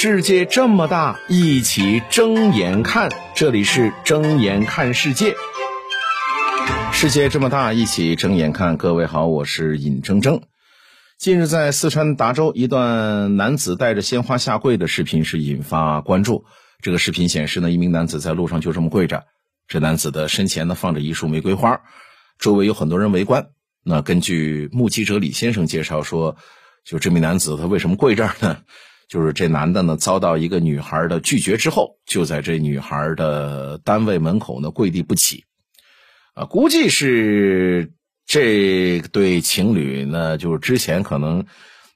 世界这么大，一起睁眼看。这里是睁眼看世界。世界这么大，一起睁眼看。各位好，我是尹铮铮。近日，在四川达州，一段男子带着鲜花下跪的视频是引发关注。这个视频显示呢，一名男子在路上就这么跪着，这男子的身前呢放着一束玫瑰花，周围有很多人围观。那根据目击者李先生介绍说，就这名男子他为什么跪这儿呢？就是这男的呢，遭到一个女孩的拒绝之后，就在这女孩的单位门口呢跪地不起，啊，估计是这对情侣呢，就是之前可能，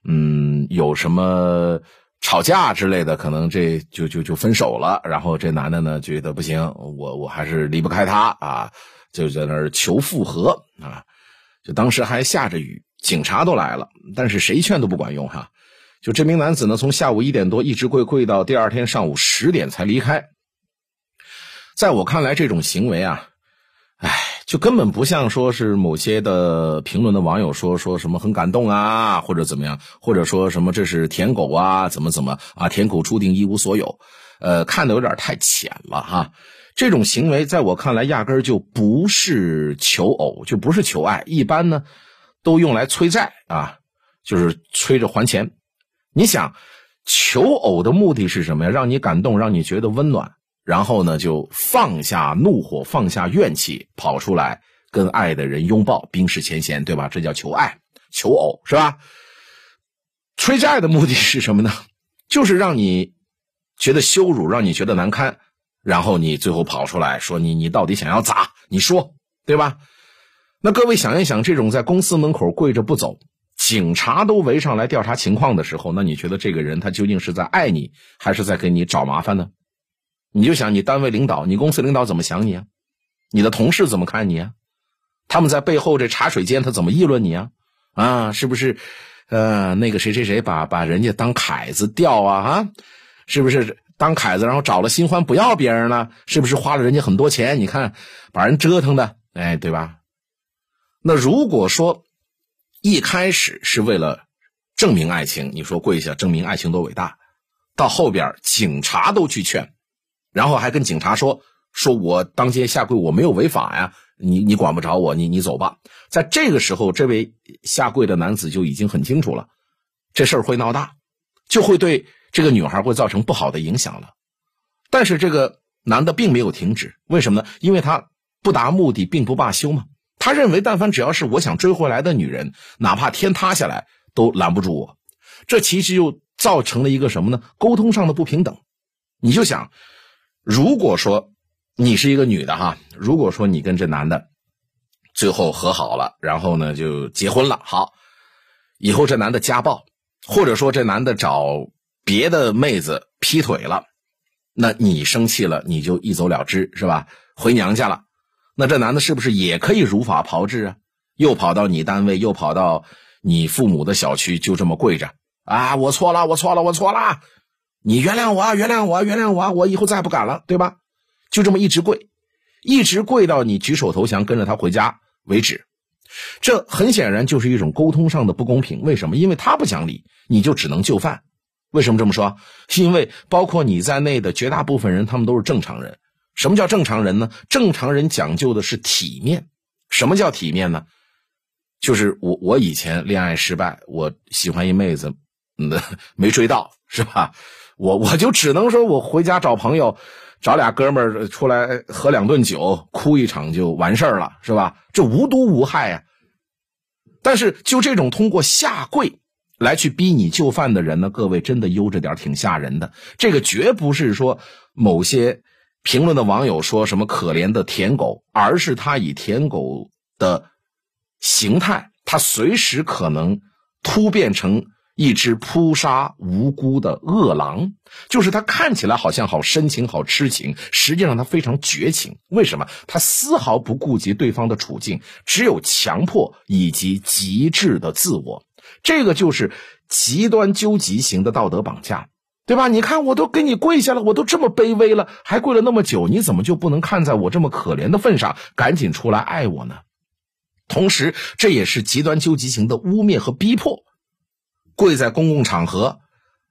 嗯，有什么吵架之类的，可能这就就就分手了。然后这男的呢觉得不行，我我还是离不开她啊，就在那儿求复合啊。就当时还下着雨，警察都来了，但是谁劝都不管用哈。就这名男子呢，从下午一点多一直跪跪到第二天上午十点才离开。在我看来，这种行为啊，哎，就根本不像说是某些的评论的网友说说什么很感动啊，或者怎么样，或者说什么这是舔狗啊，怎么怎么啊，舔狗注定一无所有，呃，看的有点太浅了哈。这种行为在我看来，压根儿就不是求偶，就不是求爱，一般呢都用来催债啊，就是催着还钱。你想求偶的目的是什么呀？让你感动，让你觉得温暖，然后呢，就放下怒火，放下怨气，跑出来跟爱的人拥抱，冰释前嫌，对吧？这叫求爱、求偶，是吧？催债的目的是什么呢？就是让你觉得羞辱，让你觉得难堪，然后你最后跑出来说你你到底想要咋？你说对吧？那各位想一想，这种在公司门口跪着不走。警察都围上来调查情况的时候，那你觉得这个人他究竟是在爱你，还是在给你找麻烦呢？你就想你单位领导、你公司领导怎么想你啊？你的同事怎么看你啊？他们在背后这茶水间他怎么议论你啊？啊，是不是？呃，那个谁谁谁把把人家当凯子钓啊？啊，是不是当凯子，然后找了新欢不要别人了？是不是花了人家很多钱？你看把人折腾的，哎，对吧？那如果说。一开始是为了证明爱情，你说跪下证明爱情多伟大，到后边警察都去劝，然后还跟警察说：“说我当街下跪我没有违法呀，你你管不着我，你你走吧。”在这个时候，这位下跪的男子就已经很清楚了，这事儿会闹大，就会对这个女孩会造成不好的影响了。但是这个男的并没有停止，为什么呢？因为他不达目的并不罢休嘛。他认为，但凡只要是我想追回来的女人，哪怕天塌下来都拦不住我。这其实又造成了一个什么呢？沟通上的不平等。你就想，如果说你是一个女的哈，如果说你跟这男的最后和好了，然后呢就结婚了，好，以后这男的家暴，或者说这男的找别的妹子劈腿了，那你生气了，你就一走了之，是吧？回娘家了。那这男的是不是也可以如法炮制啊？又跑到你单位，又跑到你父母的小区，就这么跪着啊！我错了，我错了，我错了！你原谅我，原谅我，原谅我，我以后再也不敢了，对吧？就这么一直跪，一直跪到你举手投降，跟着他回家为止。这很显然就是一种沟通上的不公平。为什么？因为他不讲理，你就只能就范。为什么这么说？是因为包括你在内的绝大部分人，他们都是正常人。什么叫正常人呢？正常人讲究的是体面。什么叫体面呢？就是我我以前恋爱失败，我喜欢一妹子，那没追到，是吧？我我就只能说我回家找朋友，找俩哥们儿出来喝两顿酒，哭一场就完事儿了，是吧？这无毒无害呀。但是就这种通过下跪来去逼你就范的人呢，各位真的悠着点，挺吓人的。这个绝不是说某些。评论的网友说什么可怜的舔狗，而是他以舔狗的形态，他随时可能突变成一只扑杀无辜的恶狼。就是他看起来好像好深情、好痴情，实际上他非常绝情。为什么？他丝毫不顾及对方的处境，只有强迫以及极致的自我。这个就是极端究极型的道德绑架。对吧？你看，我都给你跪下了，我都这么卑微了，还跪了那么久，你怎么就不能看在我这么可怜的份上，赶紧出来爱我呢？同时，这也是极端纠集型的污蔑和逼迫。跪在公共场合，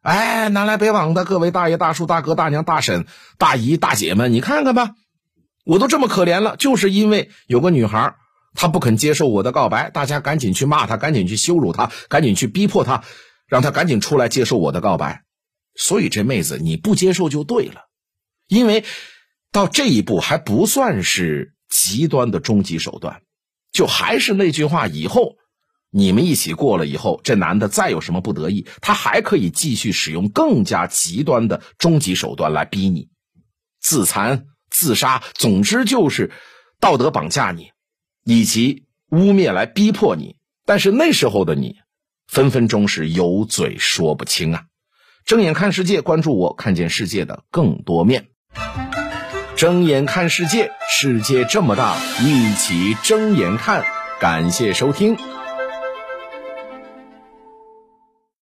哎，南来北往的各位大爷大叔大哥大娘大婶大姨大姐们，你看看吧，我都这么可怜了，就是因为有个女孩，她不肯接受我的告白，大家赶紧去骂她，赶紧去羞辱她，赶紧去逼迫她，让她赶紧出来接受我的告白。所以这妹子你不接受就对了，因为到这一步还不算是极端的终极手段，就还是那句话，以后。你们一起过了以后，这男的再有什么不得意，他还可以继续使用更加极端的终极手段来逼你，自残、自杀，总之就是道德绑架你，以及污蔑来逼迫你。但是那时候的你，分分钟是有嘴说不清啊！睁眼看世界，关注我，看见世界的更多面。睁眼看世界，世界这么大，一起睁眼看。感谢收听。